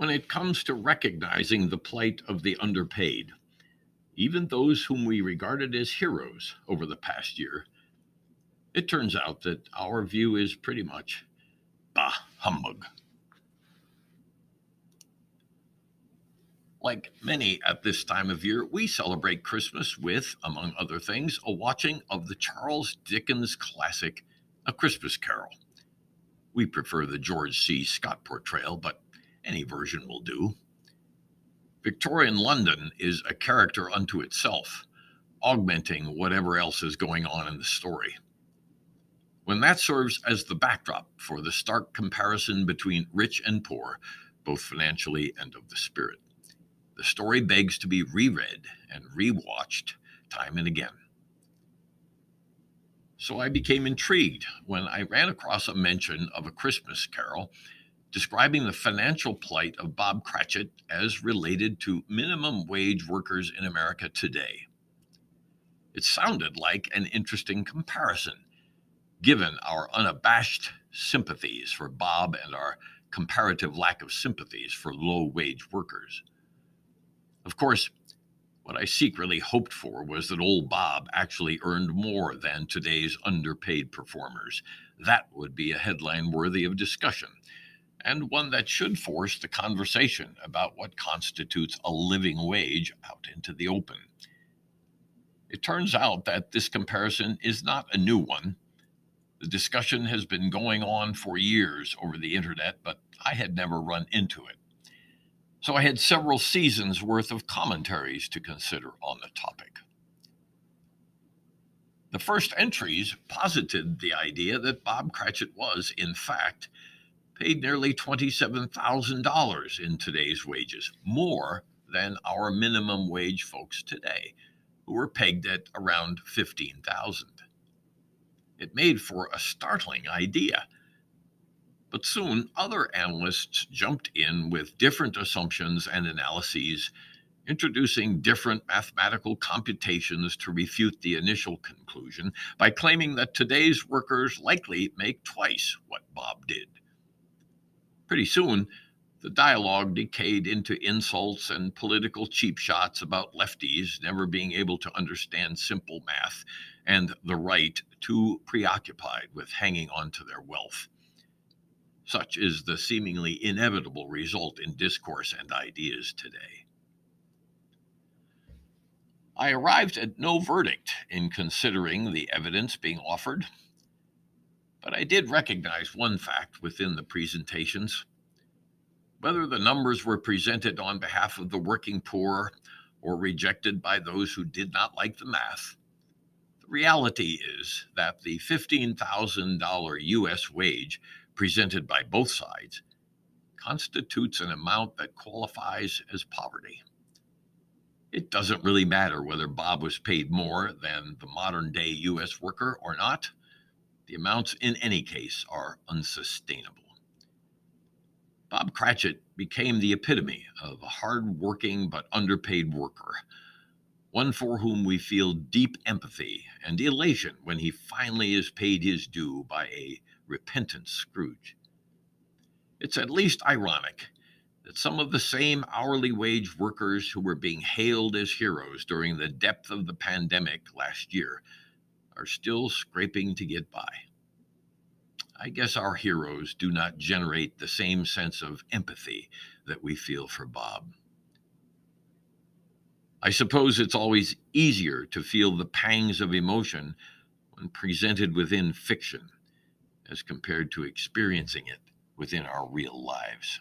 when it comes to recognizing the plight of the underpaid, even those whom we regarded as heroes over the past year, it turns out that our view is pretty much bah humbug. Like many at this time of year, we celebrate Christmas with, among other things, a watching of the Charles Dickens classic, A Christmas Carol. We prefer the George C. Scott portrayal, but any version will do. Victorian London is a character unto itself, augmenting whatever else is going on in the story. When that serves as the backdrop for the stark comparison between rich and poor, both financially and of the spirit. The story begs to be reread and rewatched time and again. So I became intrigued when I ran across a mention of a Christmas carol describing the financial plight of Bob Cratchit as related to minimum wage workers in America today. It sounded like an interesting comparison, given our unabashed sympathies for Bob and our comparative lack of sympathies for low wage workers. Of course, what I secretly hoped for was that old Bob actually earned more than today's underpaid performers. That would be a headline worthy of discussion, and one that should force the conversation about what constitutes a living wage out into the open. It turns out that this comparison is not a new one. The discussion has been going on for years over the internet, but I had never run into it. So I had several seasons worth of commentaries to consider on the topic. The first entries posited the idea that Bob Cratchit was, in fact, paid nearly $27,000 in today's wages, more than our minimum wage folks today, who were pegged at around 15,000. It made for a startling idea but soon, other analysts jumped in with different assumptions and analyses, introducing different mathematical computations to refute the initial conclusion by claiming that today's workers likely make twice what Bob did. Pretty soon, the dialogue decayed into insults and political cheap shots about lefties never being able to understand simple math and the right too preoccupied with hanging on to their wealth. Such is the seemingly inevitable result in discourse and ideas today. I arrived at no verdict in considering the evidence being offered, but I did recognize one fact within the presentations. Whether the numbers were presented on behalf of the working poor or rejected by those who did not like the math, the reality is that the $15,000 U.S. wage presented by both sides constitutes an amount that qualifies as poverty. It doesn't really matter whether Bob was paid more than the modern day U.S. worker or not. The amounts in any case are unsustainable. Bob Cratchit became the epitome of a hard-working but underpaid worker, one for whom we feel deep empathy and elation when he finally is paid his due by a repentant Scrooge. It's at least ironic that some of the same hourly wage workers who were being hailed as heroes during the depth of the pandemic last year are still scraping to get by. I guess our heroes do not generate the same sense of empathy that we feel for Bob. I suppose it's always easier to feel the pangs of emotion when presented within fiction as compared to experiencing it within our real lives.